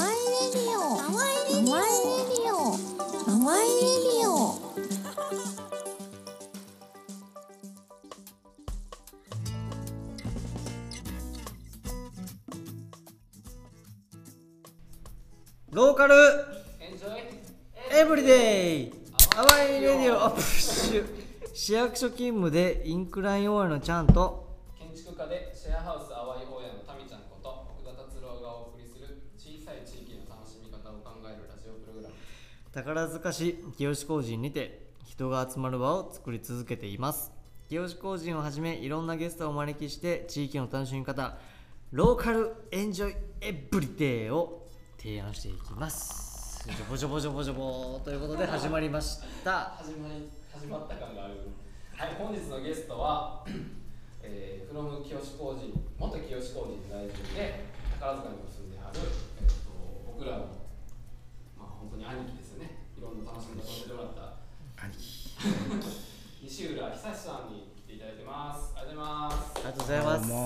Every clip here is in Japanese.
ワイレディオハワイレディオハワイレディオローカル。エブリデイ。ハワイレディオ。アップッシュ。市役所勤務でインクラインオーヤのちゃんと。宝塚市清荒神にて人が集まる場を作り続けています。清荒神をはじめいろんなゲストをお招きして地域の楽しみ方 local enjoy everyday を提案していきます。ジョボジョボジョボジョボ。ということで始まりました。始まり始まった感がある。はい本日のゲストはえー、from 清荒神元清荒神在住で宝塚にも住んではる、えー、と僕らのまあ本当に兄貴楽しみ方をしてもらった。兄貴西浦久志さんに来ていただいてます。ありがとうございます。ありがとうございます。ど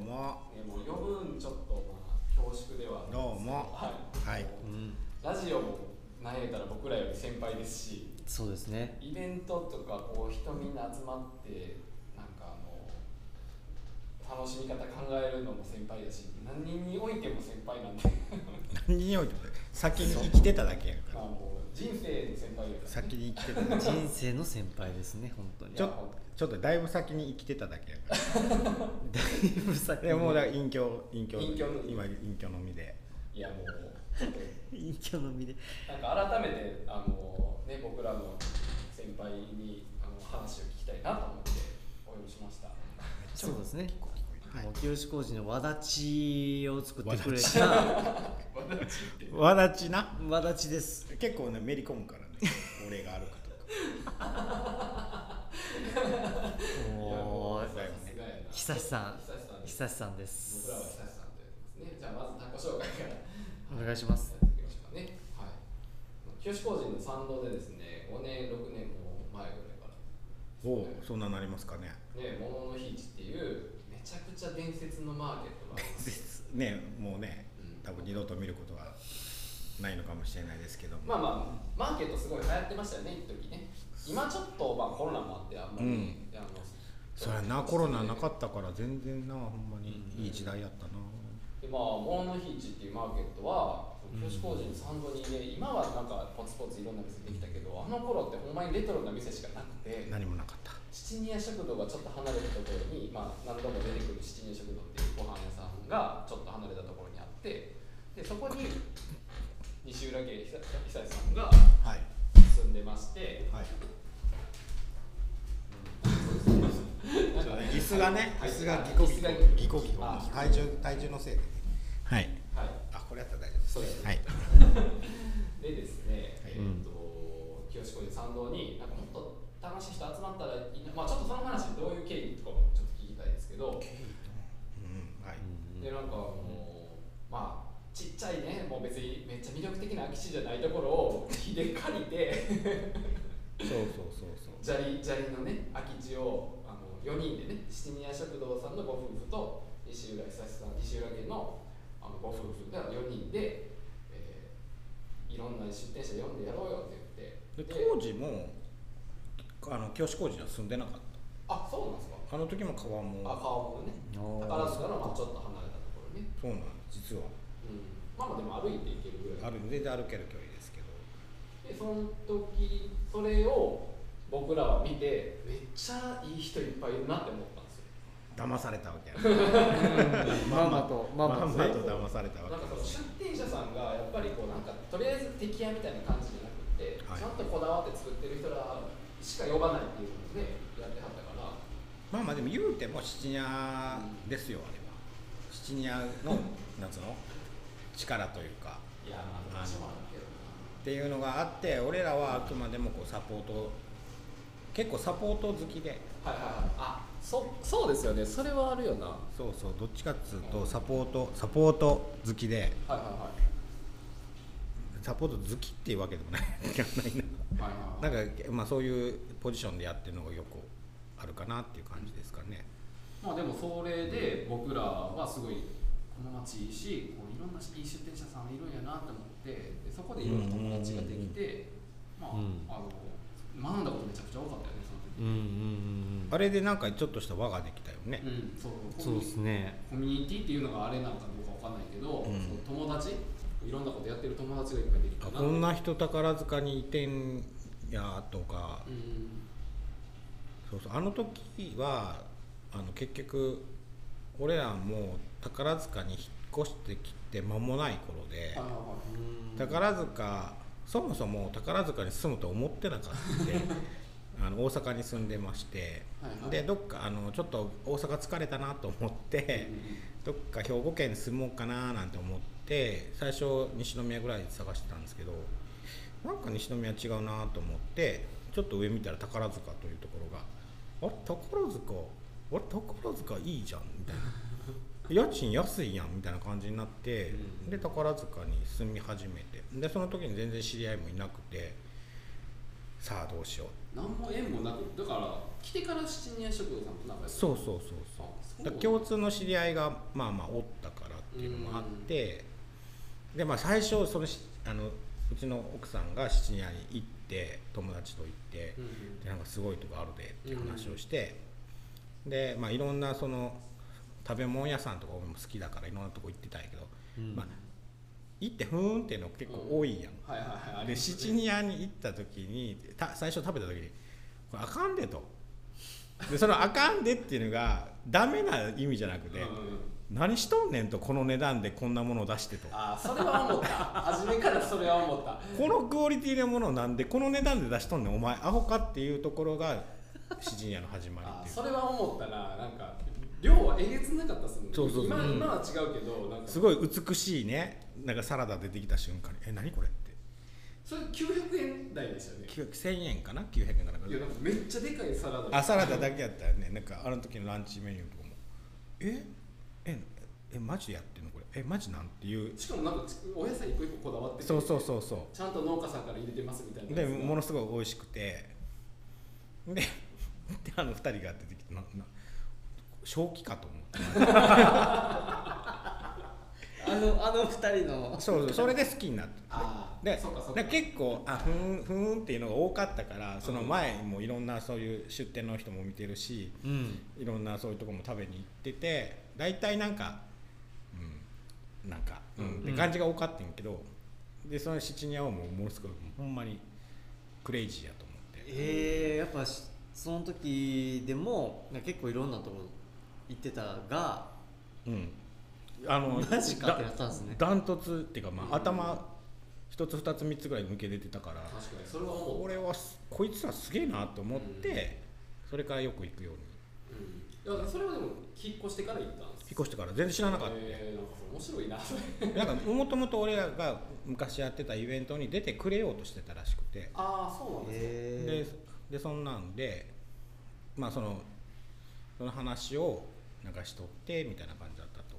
うも。どうも。う呼ぶんちょっとまあ恐縮では。どうも。はい、はい。うん。ラジオも何やったら僕らより先輩ですし。そうですね。イベントとかこう人みんな集まってなんかあの楽しみ方考えるのも先輩だし何人においても先輩なんで。何においても先に生きてただけやかまあもう人生の先輩だから、ら先に生きてただけ人生の先輩ですね本当にちょちょっとだいぶ先に生きてただけやかだいぶ先ら。でもうだから隠居隠居隠居の今隠居のみで。いやもう隠居の身で。なんか改めてあの、ね、僕らの先輩にあの話を聞きたいなと思ってお呼びしました。そうですね。はいもう清志工事のわだちを作ってくれ私たわだち。な？わだちです。結構ねめり込むからね 俺が歩くとか。おーさすがやな久志さん久志さんです。久志さんです僕らは久志さんと言ってますね。じゃあまず自己紹介から。お願いします。やっていきましょうかね。はい。清志工人の参道でですね、5年6年も前ぐらいから。おおそんななりますかね。ね、桃の日市っていうめちゃくちゃ伝説のマーケット。ねもうねうん。多分二度と見ることはないのかもしれないですけども。まあまあマーケットすごい流行ってましたよね一時ね。今ちょっとまあコロナもあってあんまり、あのそりゃなコロナなかったから全然なほんまにいい時代やったな、でまあモノのヒーチっていうマーケットは女子工事の参道にね今はなんかポツポツいろんな店できたけどあの頃ってほんまにレトロな店しかなくて。何もなかった七宮食堂がちょっと離れたところに、まあ、何度も出てくる七宮食堂っていうご飯屋さんがちょっと離れたところにあってでそこに西浦家久久志さんがはい。住んでましてはい。なん。かね椅子がねはい。椅子がギコギコギコギコあ。体重体重のせいでね。はい。はい。あこれやったら大丈夫ですそうです。はい。でですね、はい。えっ、と清志工事参道になんかもっと楽しい人集まったらいいな。まあちょっとその話どういう経緯とかもちょっと聞きたいですけど、うんはい。でなんかもうまあちっちゃいねもう別にめっちゃ魅力的な空き地じゃないところを木で借りて。そうそうそうそう。砂利砂利のね空き地をあの4人でね七宮食堂さんのご夫婦と西浦久志さん西浦家のあのご夫婦が4人で、えーいろんな出店者呼んでやろうよって言って。で当時もあの清志工事には住んでなかっあそうなんですか。たあの時も川も。あ川もね。宝塚のまあちょっと離れたところね、そうなん実は。うん、まあまあでも歩いて行けるぐらい。ある全然歩ける距離ですけど。でその時それを僕らは見てめっちゃいい人いっぱいいるなって思ったんですよ。騙されたわけや ママとママとまんまと騙されたわな。んかけその出店者さんがやっぱりこうなんかとりあえず敵屋みたいな感じじゃなくて、はい。ちゃんとこだわって作ってる人らしか呼ばないっていうのでやってはったから。まあまあでも言うても七ニャですよあれは。七ニャの夏の？力というか。いやまあどっちもあるけどな。っていうのがあって俺らはあくまでもこうサポート結構サポート好きで。はいはいはい。あそそうですよね。それはあるよな。はそうそうどっちかっつうとサポートサポート好きで。いはいはい。サポート好きっていうわけでもない。ないななんかまあそういうポジションでやってるのがよくあるかなっていう感じですかね。まあでもそれで僕らはすごいこの町いいしこういろんないい出店者さんいるんやなと思ってでそこでいろんな友達ができて、まあ,、うん。あの学んだことめちゃくちゃ多かったよねその時、うんうんうんあれでなんかちょっとした輪ができたよね、うんそう。そうですね。コミュニティっていうのがあれなんかどうかわかんないけど、うん。その友達いろんなことやってる友達がいっぱいできたなあこんな人宝塚にいてんやとか。うん。そうそう。あの時はあの結局俺らも宝塚に引っ越してきて間もない頃でああ宝塚そもそも宝塚に住むと思ってなかった あの大阪に住んでまして、はいはい。でどっかあのちょっと大阪疲れたなと思って、どっか兵庫県に住もうかななんて思って最初西宮ぐらいで探してたんですけどなんか西宮違うなと思ってちょっと上見たら宝塚というところがあれ宝塚あれ宝塚いいじゃんみたいな。家賃安いやんみたいな感じになって、うん。で宝塚に住み始めて。でその時に全然知り合いもいなくてさあどうしよう。何も縁もなくだから来てから七人食堂さんと仲良くそうそうそうそう。共通の知り合いがまあまあおったからっていうのもあって、でまあ最初そのしあのうちの奥さんが七宮に行って友達と行って、うんでなんかすごいとこあるでっていう話をして、でまあいろんなその食べ物屋さんとか俺も好きだからいろんなとこ行ってたんやけど、うん。まあ行ってふーんっていうの結構多いやん、はいはいはい。ありでますね。七宮に行った時にた最初食べた時にこれあかんでと。でそのあかんでっていうのがダメな意味じゃなくて、うんうんうん何しとんねんとこの値段でこんなものを出してと。ああそれは思った。初めからそれは思った。このクオリティのものをなんでこの値段で出しとんねん。お前アホかっていうところが七宮の始まりっていう。それは思ったな。なんか量はえげつなかったっすもんね。そうそう今,、う。ん今は違うけどなんか。すごい美しいね。なんかサラダ出てきた瞬間に「え何これ?」って。それ900円台でしたよね。1000円かな？900円かなんかいやなんかめっちゃでかいサラダ。あサラダだけやったよね。なんかあの時のランチメニューとかも。え？ええマジでやってんの？これ。えマジなんていう？しかもなんかお野菜一個一個こだわっててそうそうそうそちゃんと農家さんから入れてますみたいうなでものすごい美味しくて。でであの二人が出てきてなな正気かと思ってあのあの二人の。そうそうそれで好きになってああでで結構あふーんふーんっていうのが多かったからその前もいろんなそういう出店の人も見てるしうん。いろんなそういうとこも食べに行ってて大体なんかうんなんか、うんうんって感じが多かったんやけどでその七ニャはもうものすごいほんまにクレイジーやと思って。えー、やっぱしその時でも結構いろんなとこ行ってたがうんあのマジかってなったんですね。ダントツっていうか、まあ、頭一つ二つ三つぐらい抜け出てたから確かにそれは思う。これはすこいつらすげえなと思って、それからよく行くように。うん、いやそれはでも引っ越してから行ったんです引っ越してから全然知らなかった、えー、なんかそれ面白いな。なんかもともと俺らが昔やってたイベントに出てくれようとしてたらしくて、ああそうなんですね、えででそんなんでまあそのその話を流しとってみたいな感じ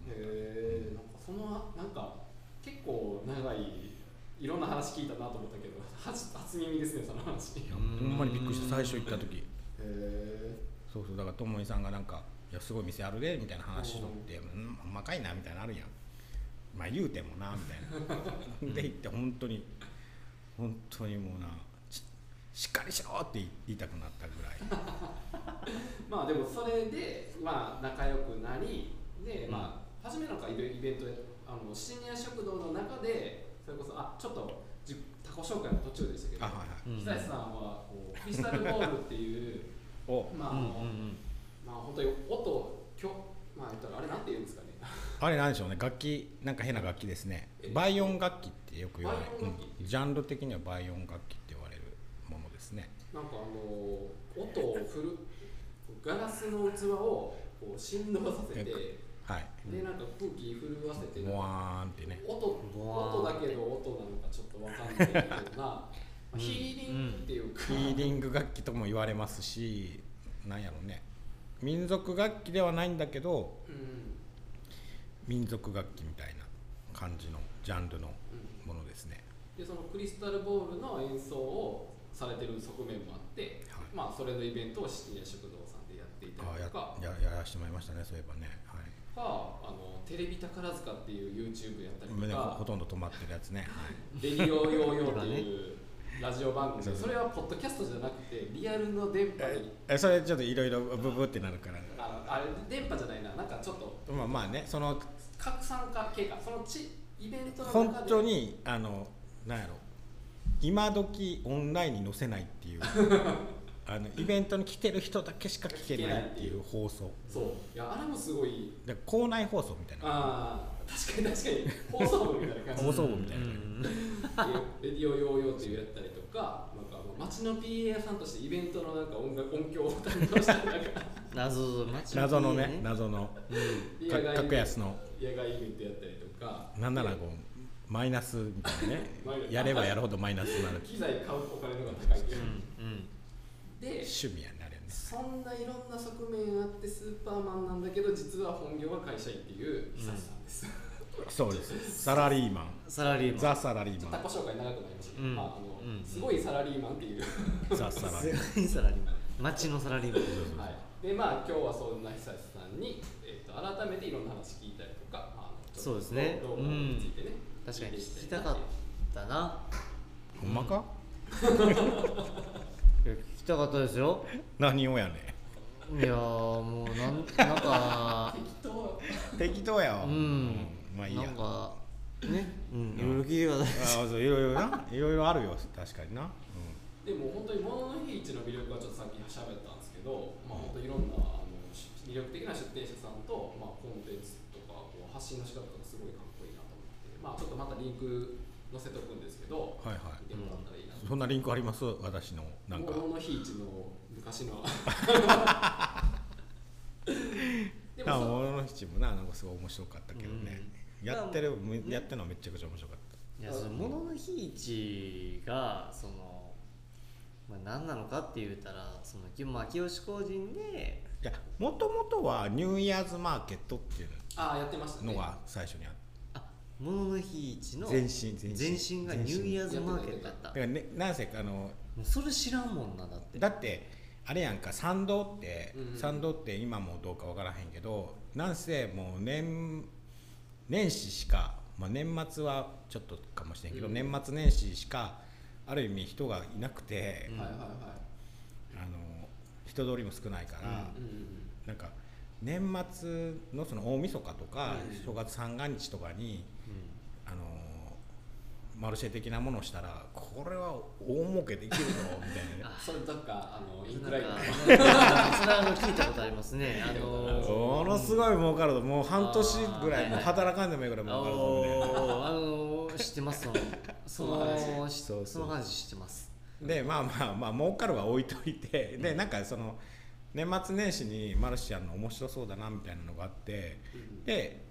へえんかそのなんか結構長いいろんな話聞いたなと思ったけど初初耳ですねその話。ほんまにびっくりした。最初行った時。えそうそうだからともいさんがなんか「いやすごい店あるで」みたいな話しとって「うん。ほんまかいな」みたいなのあるやん。まあ言うてもなみたいな。で行って本当に本当にもうなししっかりしろって言いたくなったぐらい。まあでもそれでまあ仲良くなりで、まあ初めなんかイベイベントであのシニア食堂の中でそれこそあちょっとじ他己紹介の途中でしたけどあはいはい。うん。久石さんはこうクリスタルボールっていう お。まあ、うんうんあのまあ本当に音きょまあ言ったらあれなんて言うんですかね。あれなんでしょうね。楽器なんか変な楽器ですね。え倍音楽器ってよく言われる、うん。ジャンル的には倍音楽器って言われるものですね。なんかあの音を振るガラスの器をこう振動させてではい。なんか空気震わせてボワーンってね。音音だけど音なのかちょっとわかんないような。ヒーリングっていうか、ヒーリング楽器とも言われますしなんやろうね。民族楽器ではないんだけどうん民族楽器みたいな感じのジャンルのうん。ものですね。でそのクリスタルボールの演奏をされてる側面もあって、はい。まあそれのイベントをシニア食堂さんでやっていたりとか。ややらせてもらいましたねそういえばね。はいかあのテレビ宝塚っていう YouTube やったりねとかほとんど止まってるやつね、はい。レディオヨーヨーっていうラジオ番組でそれはポッドキャストじゃなくてリアルの電波にえそれちょっといろいろブブってなるから。ああれ電波じゃないな。なんかちょっとまあまあねその拡散化系かそのちイベントの中で。本当にあのなんやろ。今時オンラインに載せないっていう あのイベントに来てる人だけしか聞けないっていう放送。そう。いやあれもすごい。だから校内放送みたいな。ああ確かに確かに。放送部みたいな感じ。放送部みたいな、うん。レディオヨーヨーっていうやったりとかなんか街の PA 屋さんとしてイベントのなんか音楽音響を担当したりなんか。謎街謎のね謎の。か野外格安の。野外イベントやったりとか。なんならこうマイナスみたいなね。やればやるほどマイナスになる。機材買うお金の方が高いけど、うんで趣味やなるよね。そんないろんな側面あってスーパーマンなんだけど実は本業は会社員っていう久志さんです、そうです。サラリーマン。サラリーマン。ザ・サラリーマン。と自己紹介長くなりましたけど、うん。まああのうんすごいサラリーマンっていう。ザ・サラリーマン。すごいサラリーマン。街のサラリーマン。はい、でまあ今日はそんな久志さんに、えー、と改めていろんな話聞いたりとか、まあ、そうですね。労働についてね、確かに聞きたかったな。ほんまか？きたかったですよ。何をやねいやーもうなんなんか適当 適当やわ。うん。まあいいや。なんかねうん。いろいろ聞いてください。あそういろいろないろいろあるよ。確かにな、でも本当に物の日市の魅力はちょっとさっき喋ったんですけど、まあ、本当いろんなあのし魅力的な出店者さんと、まあ、コンテンツとかこう発信の仕方がすごいかっこいいなと思って、まあ、ちょっとまたリンク載せておくんですけど、はいはいそんなリンクあります？私のなんか。物の日市の昔の。であも俺の七もななんかすごい面白かったけどね、うん。やってる、ね。やってるのはめちゃくちゃ面白かった。いやその物の日市がその、まあ、何なのかって言ったらその、まあ、清志工人で。いやもともとはニューイヤーズマーケットっていうああやってましたね。のが最初にあってあ物の日市の前身前身がニューイヤーズマーケットだった。だからねなんせあのそれ知らんもんなだって。だってあれやんか参道って、うん参道って今もどうかわからへんけどなんせもう年年始しか、まあ、年末はちょっとかもしれんけど、うん。年末年始しかある意味人がいなくて、うん。はいはいはい。あの人通りも少ないから、うんうんうんなんか年末のその大晦日とか、うん。正月三が日とかにマルシェ的なものをしたらこれは大儲けできるぞみたいな。ねそれどっかあのインんクライン。なんかのそれはあの聞いたことありますね。あのものすごい儲かるぞもう半年ぐらいもう働かんでもいいぐらい儲かるぞみたいなあの知ってます？そのそのしそうそう。その話知ってます？でまあまあまあ儲かるは置いといてでなんかその年末年始にマルシアンの面白そうだなみたいなのがあってうん。で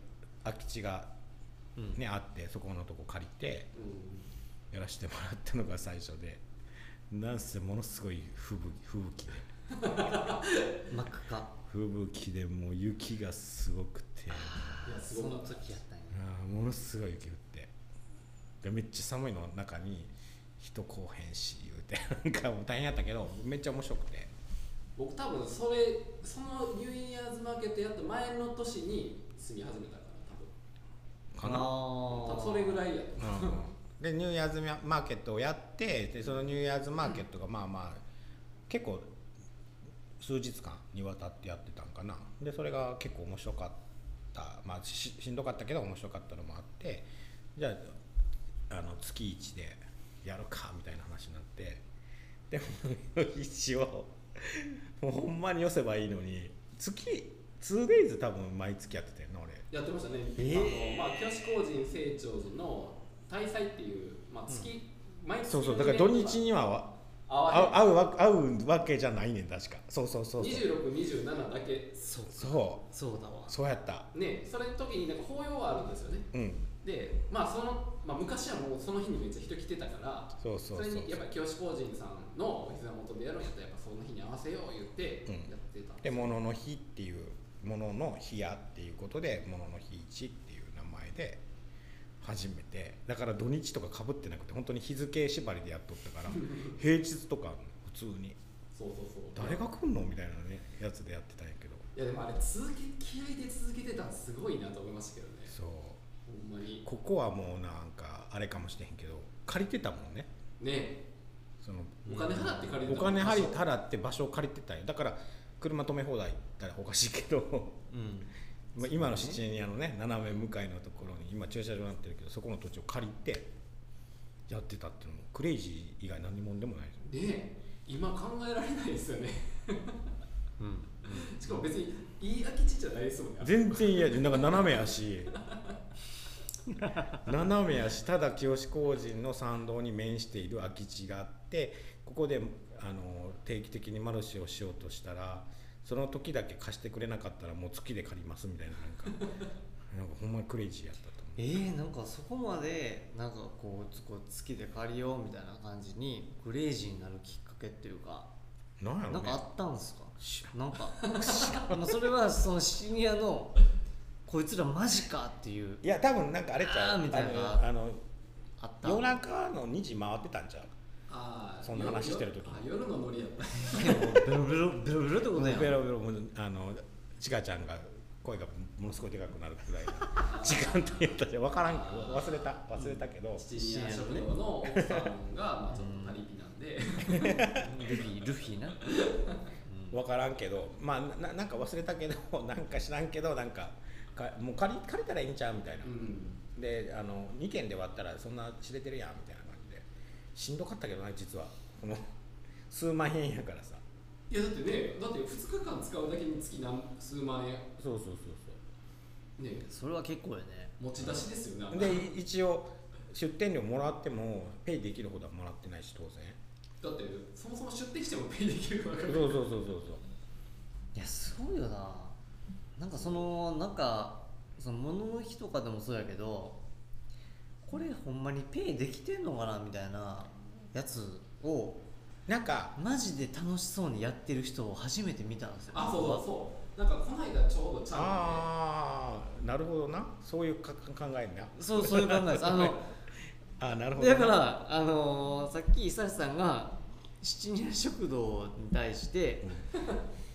空き地がうん。ねあってそこのとこ借りてうん。やらせてもらったのが最初でなんせものすごい吹雪吹雪で。真っ赤。か吹雪でもう雪がすごくて。いやすその時やったんや。ものすごい雪降って。でめっちゃ寒いの中に人来おへんし言うて。なんかもう大変やったけどめっちゃ面白くて。僕多分それそのニューイヤーズマーケットやった前の年に住み始めたかな。それぐらいや。ううん。でニューイヤーズマーケットをやってでそのニューイヤーズマーケットがまあまあ結構数日間にわたってやってたんかな。でそれが結構面白かった。まあししんどかったけど面白かったのもあって。じゃああの月1でやるかみたいな話になって。でも 一応もうほんまに寄せばいいのに月 2days 多分毎月やってたよな俺。やってましたね、えー。あのまあ清志工人成長寺の大祭っていう、まあ、月、毎月そうそうだから土日にはわ合う会うわ会うわけじゃないねん確か。そうそうそうそう。2627だけ。そうそそうだわ。うそうやった。ねそれの時になんか法要があるんですよね。うん。でまあその、まあ、昔はもうその日にめっちゃ人来てたからそうそうそう。れにやっぱ清志工人さんのお膝元でやるんやったらやっぱその日に合わせよう言ってうん。やってたんで「ものの日」っていう「ものの日や」っていうことで「ものの日一」っていう名前で始めてだから土日とかかぶってなくて本当に日付縛りでやっとったから 平日とか普通に。そうそうそう。誰が来んのみたいなねやつでやってたんやけど。いやでもあれ続け気合で続けてたんすごいなと思いましたけどね。そう。ほんまに。ここはもうなんかあれかもしれへんけど借りてたもんね。ね。そのお金払って借りおる金払って場所を借りてたんよだから車止め放題言ったらおかしいけど。うん。まあ今の七宮のね斜め向かいのところに今駐車場になってるけどそこの土地を借りてやってたっていうのもクレイジー以外何者でもないですよ。ね今考えられないですよね。うん。しかも別にいい空き地じゃないですもんね。全然嫌でなんか斜めやし。斜めやしただ清工人の参道に面している空き地があってここであの定期的にマルシェをしようとしたらその時だけ貸してくれなかったらもう月で借りますみたいななんか なんかほんまにクレイジーやったと思えー、なんかそこまでなんかこうつこう月で借りようみたいな感じにクレイジーになるきっかけっていうかうなんやろね。なんかあったんですか？なんかまあそれはそのシニアのこいつらマジかっていう。いや多分なんかあれちゃう。みたいな。あの夜中の2時回ってたんちゃう？そんな話してる時に。あ夜のノリやったベロベロベロベロってことやん。ベロベロあのちかちゃんが声がものすごいでかくなるくらいの 時間帯やったじゃん。分からん。けど忘れた。忘れたけど、七人食堂の奥さんがまあちょっとパリピなんで。ルフィルフィな。分からんけど。まあななんか忘れたけど なんか知らんけどなんかかもう借り借りたらいいんちゃうみたいな、うん。であの2件で割ったらそんな知れてるやんみたいなしんどかったけどな実は。この数万円やからさ。いやだってねだって2日間使うだけに月何数万円。そうそうそうね。それは結構やね。持ち出しですよねそうでい一応出店料もらってもペイできるほどはもらってないし当然。だってそもそも出店してもペイできるわけそうそうそうそうそう。いやすごいよな。なんかそのなんかその物の日とかでもそうやけどこれほんまにペイできてんのかなみたいなやつをなんかマジで楽しそうにやってる人を初めて見たんですよ。あそうそうそう。なんかこの間ちょうどちゃんああなるほどな。そういうか考えんなそうそういう考えです。あの あーなるほどな。だからあのーさっき伊佐さんが七人食堂に対して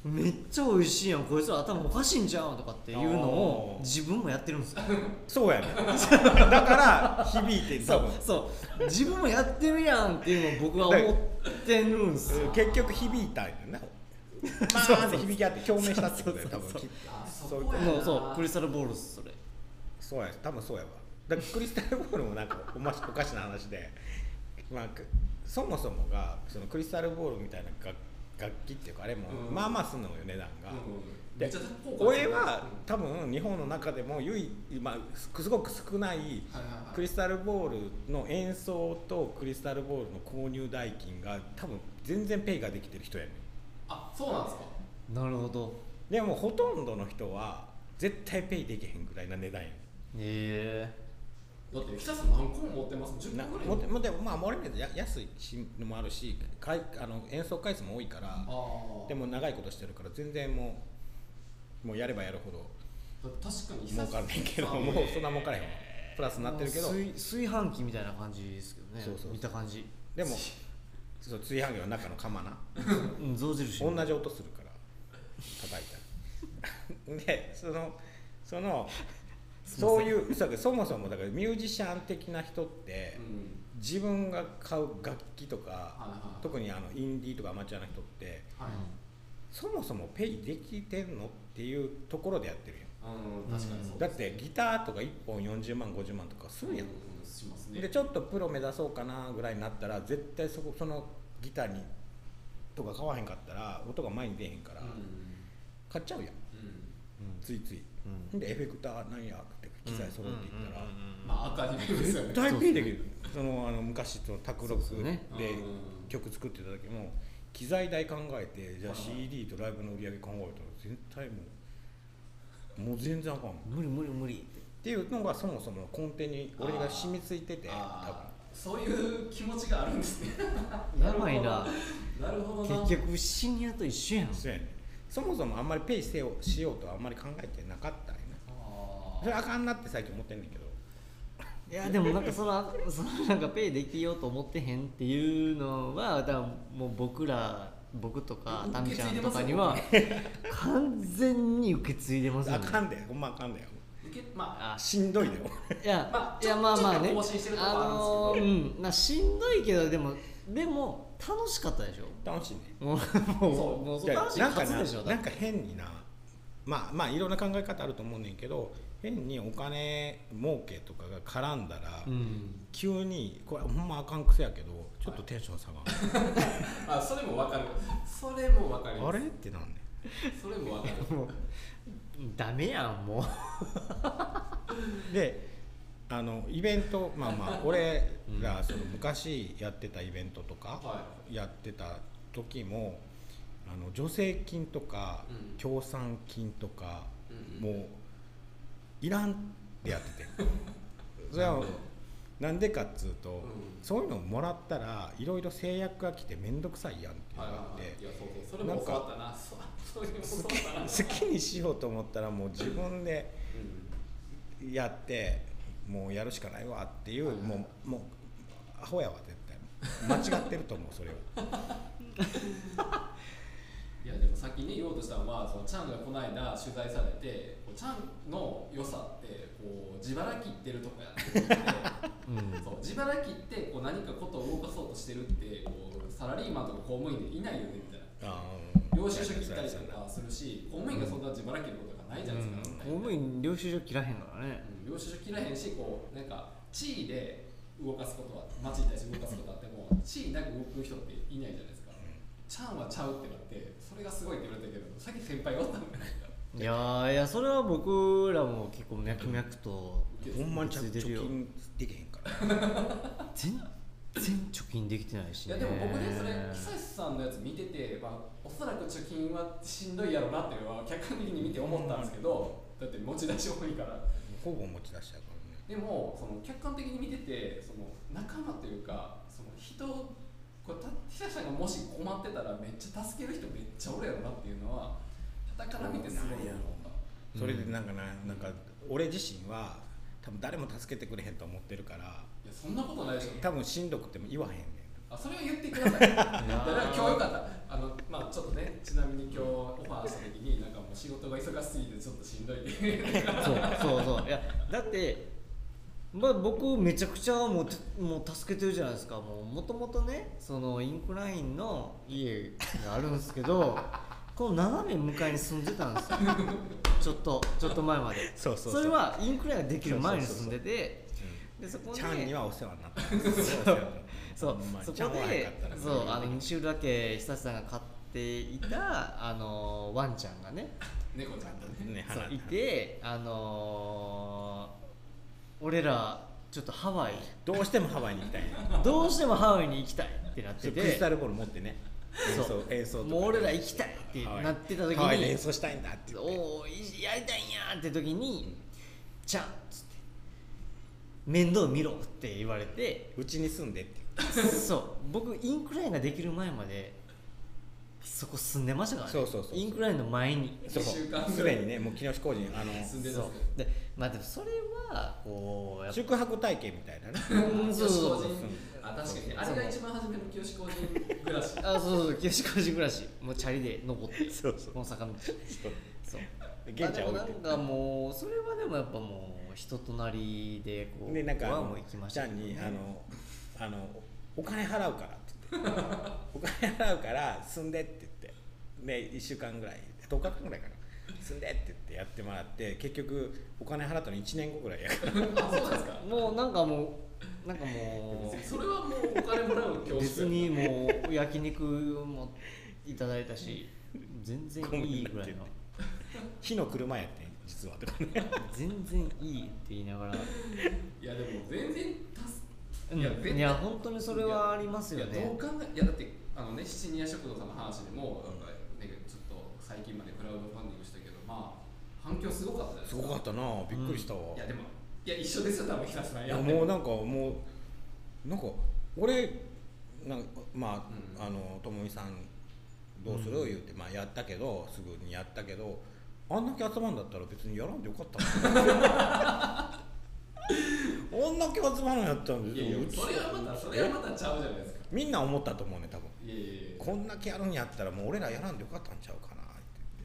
めっちゃ美味しいやんこいつら頭おかしいんじゃんとかっていうのを自分もやってるんですよ。そうやねだから響いてそうそう。自分もやってるやんっていうのを僕は思ってるんですよ。結局響いたんやな。まあって響き合って共鳴したってことだよ多分きっと。あそそうそうクリスタルボールそれ。そうや多分そうやわ。だからクリスタルボールもなんかおましおかしな話で、まあ、くそもそもがそのクリスタルボールみたいな楽楽器っていうかあれも、うん。まあまあすんのよ値段が、うんでめっちゃ高価俺は多分日本の中でも唯一、まあ、すすごく少ないクリスタルボールの演奏とクリスタルボールの購入代金が多分全然ペイができてる人やねん。あそうなんですか？なるほど。でもほとんどの人は絶対ペイできへんぐらいな値段やねへだって北さん何個も持ってます10ん。な個ぐらい。もてもてまあ俺ねや安いしのもあるしかいあの演奏回数も多いからでも長いことしてるから全然もうもうやればやるほど確かに儲かんねんけどもうそんな儲からへんわ。プラスになってるけど。炊炊飯器みたいな感じですけどね。そうそうそう。見た感じでもそう炊飯器の中の釜な うん象印同じ音するから叩いたら。でそのそのそういうそうそもそもだからミュージシャン的な人ってうん。自分が買う楽器とかはいはい。特にあのインディーとかアマチュアな人ってはい。そもそもペイできてんのっていうところでやってるやうん確かにそうんだってギターとか1本40万50万とかするやん、うんね。でちょっとプロ目指そうかなぐらいになったら絶対そこそのギターにとか買わへんかったら音が前に出へんからうん。買っちゃうやん。うん。ついつい、うん。でエフェクターなんや機材揃えていったら、まあ赤にですよね。絶対ペイできる。そのあの昔その卓録で曲作ってた時も機材代考えてじゃあはい CD とライブの売り上げ考えたら絶対もうもう全然あかん無理無理無理て。いうのがそもそも根底に俺が染みついてて多分。そういう気持ちがあるんですね。やばいな。なるほどな。結局シニアと一緒やん。そうやねそもそもあんまりペイせよしようとはあんまり考えてなかったそれあかんなって最近思ってんねんけど。いやでもなんかそのそのなんかペイできようと思ってへんっていうのは多分もう僕ら僕とかタミちゃんとかには完全に受け継いでますよね。あかんでほんまあかんだよ受けまああしんどいだよいや、まあいやまあまあね。ああのーうん。なしんどいけどでもでも楽しかったでしょ？楽しいね。もうもうそう。楽しいなんかな勝つでしょ？なんか変にな。まあまあいろんな考え方あると思うねんけど変にお金儲けとかが絡んだら、うん。急にこれほんまあかん癖やけどちょっとテンション下がる、あそれもわかる。それもわかります。あれってなんねそれもわかる。もうダメやんもう。であのイベントまあまあ 俺らその昔やってたイベントとかはやってた時もあの助成金とかうん。協賛金とかうん。もういらんってやってて。それはなんでかっつうと、ん。そういうのをもらったらいろいろ制約が来て面倒くさいやんっていうのってな。そうそういうのも教わったな。好きにしようと思ったらもう自分でうん。やってもうやるしかないわっていう、はい。もうもうアホやわ絶対。間違ってると思うそれは いやでもさっきね言おうとしたのはそのチャンがこの間取材されてこうチャンの良さってこう自腹切ってるとこやってうん。そう自腹切ってこう何かことを動かそうとしてるってこうサラリーマンとか公務員でいないよねみたいな。あ領収書切ったりとかするし公務員がそんな自腹切ることがないじゃないですか、公務員領収書切らへんからね。うん領収書切らへんしこうなんか地位で動かすことは町に対して動かすことあっても地位なく動く人っていないじゃないですか、チャンはちゃうってなってそれがすごいって言われたけどさっき先輩がおったんだよ。いやーいやそれは僕らも結構脈々とほんまに貯金できへんから。全然貯金できてないしね。いやでも僕ねそれ久石さんのやつ見てて、まあ、おそらく貯金はしんどいやろうなっていうのは客観的に見て思ったんですけどだって持ち出し多いから。ほぼ持ち出しやからね。でもその客観的に見ててその仲間というかその人これた久石さんがもし困ってたらめっちゃ助ける人めっちゃおるやろなっていうのは傍から見てすごい思ったそれでなんかななんか俺自身は多分誰も助けてくれへんと思ってるからいやそんなことないでしょ。多分しんどくても言わへんねん。あそれは言ってください。だから今日よかった。あのまあちょっとねちなみに今日オファーした時になんかもう仕事が忙しすぎてちょっとしんどいって。そうそうそう。いやだってまあ僕めちゃくちゃもうてもう助けてるじゃないですか。もともとねそのインクラインの家があるんですけど この斜め向かいに住んでたんですよ。ちょっとちょっと前まで。そうそうそう。れはインクラインができる前に住んでてでそこでちゃんにはお世話になったそう。そこでそうあの西浦家久志さんが飼っていたあのワンちゃんがね猫ちゃんとねいてあのー俺らちょっとハワイ。どうしてもハワイに行きたい。ねどうしてもハワイに行きたいってなってクリスタてルボール持ってね。演そう。奏演奏もう俺ら行きたいってなってた時ハワイでに演奏したいんだって言って。おおやりたいんやって時に「ちゃん」っつって「面倒見ろ」って言われて。うちに住んでって。そう。僕インクラインができる前までそこ住んでましたからね。そうそうそうそう。インクラインの前に。そう。一週間すでにねもう木下工事あのそう。住んでたんでまあでもそれはこう宿泊体験みたいなね。うんそうそうそう。清志工人あ確かにあれが一番初めの清志工人暮らしあそうそう。清志工事暮らし。もうチャリで登って。そうそう。この坂道。そう。現地はなんかもうそれはでもやっぱもう人となりでこうでなんかあのはもう行きましたね。ちゃんにあのあのお金払うから お金払うから住んでって言って。で1週間ぐらい。10日間ぐらいかな。住んでって言ってやってもらって結局お金払ったの1年後ぐらいやから。あそうなんですか。もうなんかもうなんかもそれはもうお金もらうう恐縮別にもう焼肉もいただいたし全然いいぐらいの。火の車やってん実は。とかね全然いいって言いながら。いやでも全然助うんいやいや本当にそれはありますよいやどうね考えいやだってあのね七人屋食堂さんの話でも、ね、ちょっと最近までクラウドファンディングしたけどまあ反響すごかったじゃないですごかったな。びっくりしたわ、いやでもいや一緒ですよ多分平瀬さんいややってもうなんかもうなんか俺なんまあ、うん。あのともみさんどうする、言ってまあやったけどすぐにやったけどあんだけ集まんだったら別にやらんでよかったなあんんだけ集まるんやったらいやいやそれはまたそれはまたちゃうじゃないですか。みんな思ったと思うね多分。いやいやいや。こんだけやるんやったらもう俺らやらんでよかったんちゃうかなっ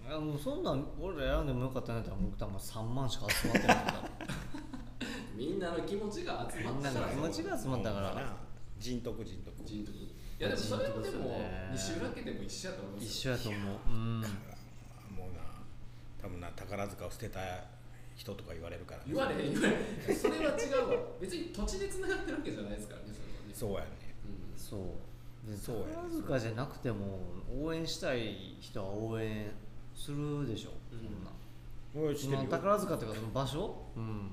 て。あもうそんなん俺ら選んでもよかったんやったら僕多分3万しか集まってなかった。みんなの気持ちが集まみんなったの気持ちが集まったから。な人徳人徳人徳いやでもそれもでも人徳ですよね西浦家でも一緒やと思います一緒やと思ううん。もうな多分な宝塚を捨てた人とか言われるからね。言われへん言われへん。それは違うわ。別に土地でつながってるわけじゃないですからねそれはね。そうやね。うん。そう。でそうやね宝塚じゃなくても応援したい人は応援するでしょ、うん。そんな。宝塚っていうかその場所？うん。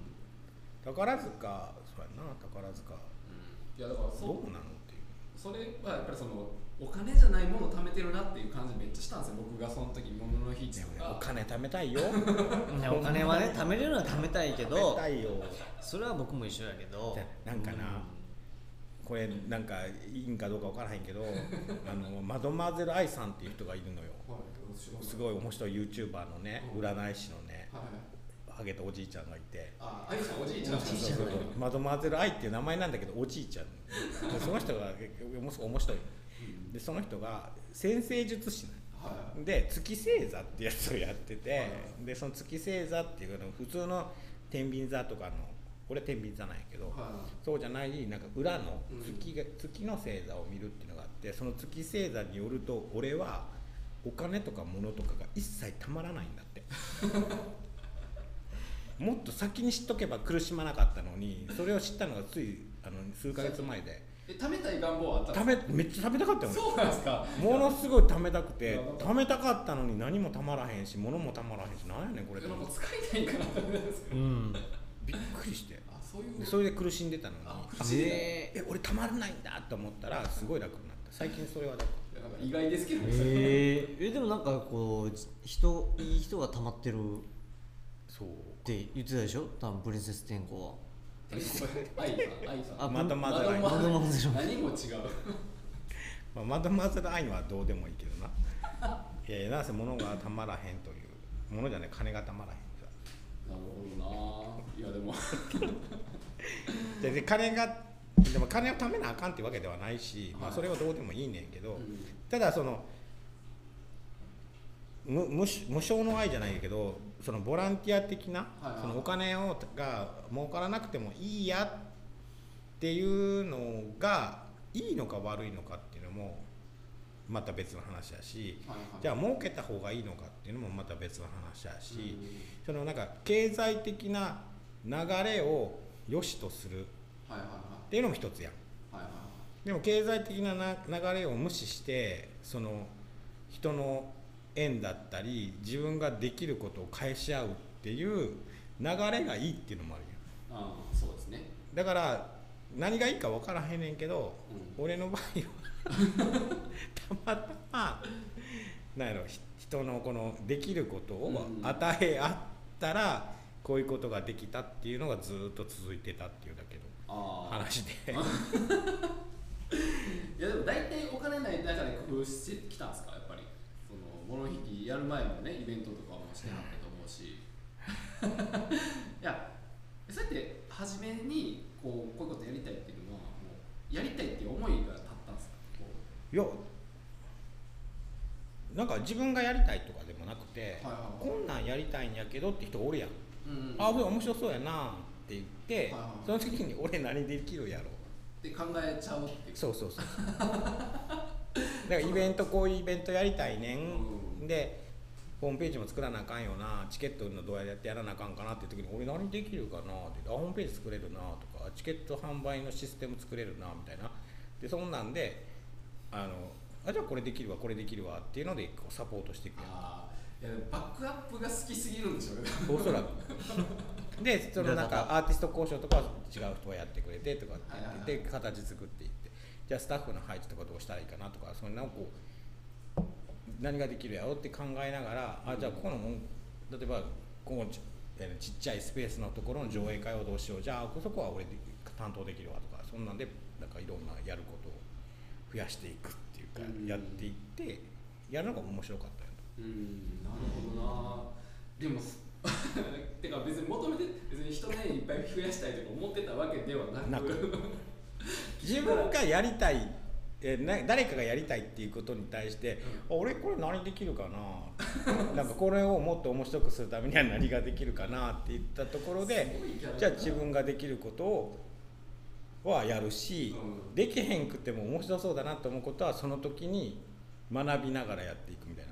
宝塚そうやな宝塚。うん。いやだからどそううなのっていう。それはやっぱりそのお金じゃないものを貯めてるなっていう感じめっちゃしたんですよ。僕がその時ものの日とか。お金貯めたいよ。お金はね貯めれるのは貯めたいけ貯どそれは僕も一緒やけど。なんかなこれなんかいいんかどうか分からへんけど あのマドマーゼル愛さんっていう人がいるのよ。はい。すごい面白い YouTuber のねうん。占い師のねはい。ハゲたおじいちゃんがいて。あ愛さんおじいちゃん。マドマーゼル愛っていう名前なんだけどおじいちゃん。でその人が面白いでその人が先生術師なのはい。で月星座ってやつをやってて、はい。でその月星座っていうの普通の天秤座とかの俺天秤座なんやけど、はそうじゃないなんか裏のうん。月が、月の星座を見るっていうのがあってその月星座によると俺はお金とか物とかが一切たまらないんだって。もっと先に知っとけば苦しまなかったのにそれを知ったのがついあの数ヶ月前でえ貯めたい願望はあったん食ですべめっちゃ食べたかったよそうなんですか？俺ものすごい貯めたくて貯めたかったのに何もたまらへんし物もたまらへんしなんやねんこれ使いたいんかなって思うんですけどうん。びっくりして。あそういう。でそれで苦しんでたのに。ああええ俺たまらないんだと思ったらすごい楽になった。最近それは楽。いやなんか意外ですけどね。えー、えでもなんかこう人いい人が溜まってるっそう。て言ってたでしょ？多分プリンセス天候は愛愛さんあまたまだまだまだまだ何も違う。まあ、マドマズル愛のはどうでもいいけどな。いやいやなんせ物がたまらへんという。物じゃない金がたまらへんさなるほどな。いやでも。でで金がでも金を貯めなあかんってわけではないし、まあ、はい。それはどうでもいいねんけど、うんただその無無し無償の愛じゃないけどそのボランティア的な、はいはい。そのお金をが儲からなくてもいいやっていうのがいいのか悪いのかっていうのもまた別の話やし、はいはい。じゃあ儲けた方がいいのかっていうのもまた別の話やし、うんそのなんか経済的な流れを良しとするっていうのも一つやん。はいはいはい。でも経済的なな流れを無視してその人の縁だったり自分ができることを返し合うっていう流れがいいっていうのもあるやん。ああそうですね。だから何がいいか分からへんねんけど、俺の場合は たまたまなんやろひ人のこのできることをうん与え合ったらこういうことができたっていうのがずっと続いてたっていうだけの話で。いやでも大体お金ない中で工夫してきたんですか？やっぱりその物引きやる前もねイベントとかもしてはったと思うし。いやそうやって初めにこうこういうことやりたいっていうのはもうやりたいっていう思いが立ったんですか？こいやなんか自分がやりたいとかでもなくて、はいはいはい。こんなんやりたいんやけどって人おるやん、う、うん、あそれ面白そうやなって言って、はいはいその時に俺何できるやろって考えちゃうっていう。そうそうそうだからイベントこういうイベントやりたいねん、うんでホームページも作らなあかんよなチケット売るのどうやってやらなあかんかなっていう時に俺何できるかな？ってあホームページ作れるなとかチケット販売のシステム作れるなみたいな。でそんなんであのあじゃあこれできるわこれできるわっていうのでこうサポートしていく。ああバックアップが好きすぎるんでしょうね。おそらく。でそのなんかアーティスト交渉とかは違う人がやってくれてとかって言って、で形作っていってじゃあスタッフの配置とかどうしたらいいかなとかそんなのをこう何ができるやろって考えながら、あじゃあここの例えばここちっちゃいスペースのところの上映会をどうしよう。じゃあそこは俺で担当できるわとかそんなんでなんかいろんなやることを増やしていくっていうか、うんやっていってやるのが面白かったようんなるほどな。でも てか別に求めて別に人ねいっぱい増やしたいとか思ってたわけではなく。なく。自分がやりたいえな誰かがやりたいっていうことに対して、あ俺これ何できるかな？なんかこれをもっと面白くするためには何ができるかなって言ったところでじゃあ自分ができることをはやるし、うん。できへんくても面白そうだなと思うことはその時に学びながらやっていくみたいな。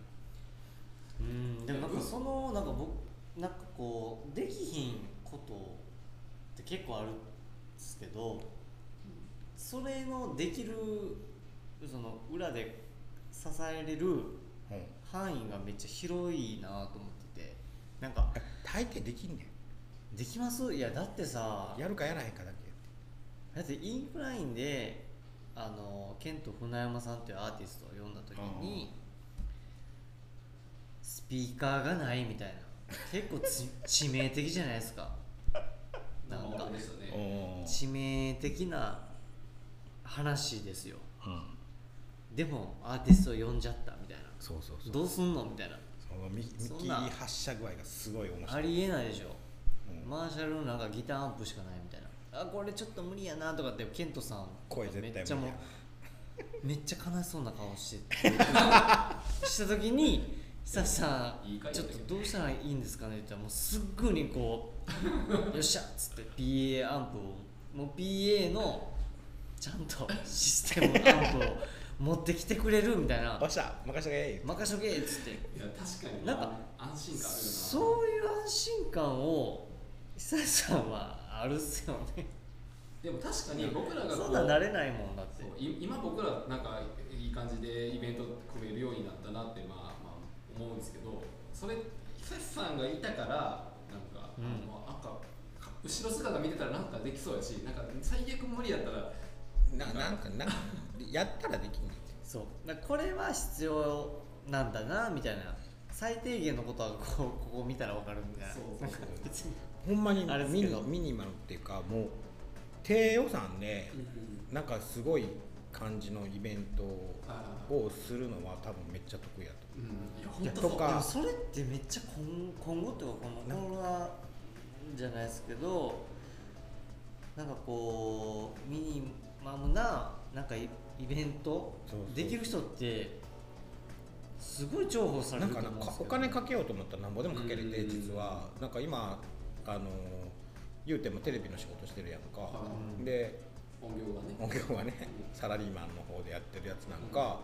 うんでもなんかそのなんか僕なんかこうできひんことって結構あるんですけどそれのできるその裏で支えれるうん範囲がめっちゃ広いなと思っててなんか大抵できんねできます？いやだってさんやるかやらへんかだけ。だってインクラインであのケント船山さんっていうアーティストを呼んだ時にスピーカーがないみたいな。結構つ 致命的じゃないですか。なんか致命的な話ですよでもアーティストを呼んじゃったみたいな。そうそうそう。どうすんのみたいな。その見見切りそんな発射具合がすごい面白い。ありえないでしょ。うん。マーシャルのなんかギターアンプしかないみたいな。あこれちょっと無理やなとかってケントさん。声絶対無理や。めっちゃもうめっちゃ悲しそうな顔して した時に久さいい回んちょっだったけどとどうしたらいいんですかねって言ったらもうすっぐにこう よっしゃっつって PA アンプをもう PA のちゃんとシステムアンプを持ってきてくれるみたいな。おっしゃ任せてけ。任しとけっつって。いや確かにな。んか安心感あるよな。そういう安心感を久さんはあるっすよね。でも確かに僕らがこそんなんなれないもんだって。今僕らなんかいい感じでイベント組めるようになったなってまあまあ思うんですけどそれ久志さんがいたからなんか、うん。あの後ろ姿見てたらなんかできそうやしなんか最悪無理やったらななんかなんかやったらできんねんそう。だからこれは必要なんだなみたいな。最低限のことはこうここ見たら分かるみたいな。そうそうそう。ほんまにあれですミニミニマルっていうかもう低予算でなんかすごい感じのイベントをするのは多分めっちゃ得意やと。うん。いやいや本当そう。とかでもそれってめっちゃ今今後っていうかこのコロナじゃないですけどなんかこうミニマムななんかイイベントできる人ってすごい重宝されなんかなると思うんですけどお金かけようと思ったらなんぼでもかけれてうん。実は。なんか今あの言うてもテレビの仕事してるやんか。はい。で音量がね。音響はねサラリーマンの方でやってるやつなんか、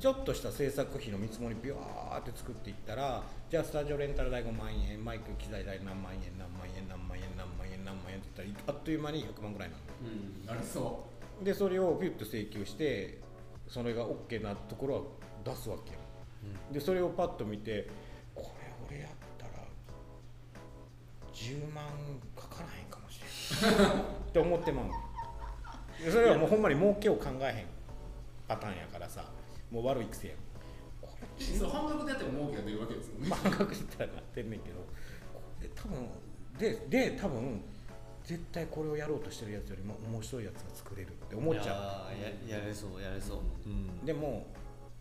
ちょっとした制作費の見積もりビュワーって作っていったらじゃあスタジオレンタル代5万円マイク機材代何万円何万円何万円何万円何万円って言ったらあっという間に100万ぐらいなのうんあれそでそれをピュッと請求してそれが OK なところは出すわけよ。でそれをパッと見てこれ俺やったら10万かからへんかもしれん。って思ってまう。でそれはもうほんまに儲けを考えへんパターンやからさ。もう悪い癖や。そう半額でやっても儲けが出るわけですよね。まあ半額したらなってんねんけどこれ多分でで多分絶対これをやろうとしてるやつよりも面白いやつが作れるって思っちゃう。いやれそうやれそう、うん。でも、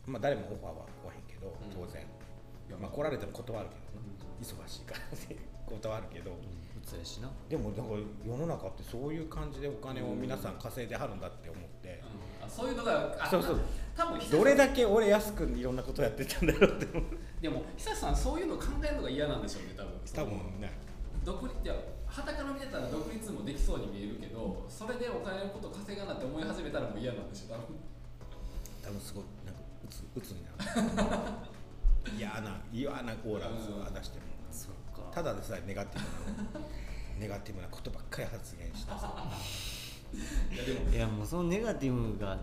まあ、誰もオファーは来へんけどうん。当然、いやまあ、来られても断るけどな忙しいからね。断るけど。でもだから世の中ってそういう感じでお金を皆さん稼いではるんだって思って、うん。あそういうのがあそうそう。多分久どれだけ俺安くいろんなことやってたんだろうって思う。でも久志さんそういうの考えるのが嫌なんでしょうね多分。多分ね。独立いや旗から見てたら独立もできそうに見えるけどそれでお金のこと稼がなって思い始めたらもう嫌なんでしょ？多分多分すごいなんかうつうつになる。嫌な嫌なオーラを出してもそっか。ただでさえネガティブなネガティブなことばっかり発言してさ。いやでも。いやもうそのネガティブが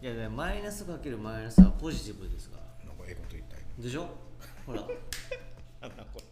いやマイナスかけるマイナスはポジティブですから。なんかええこと言いたい。でしょ？ほら。なこれ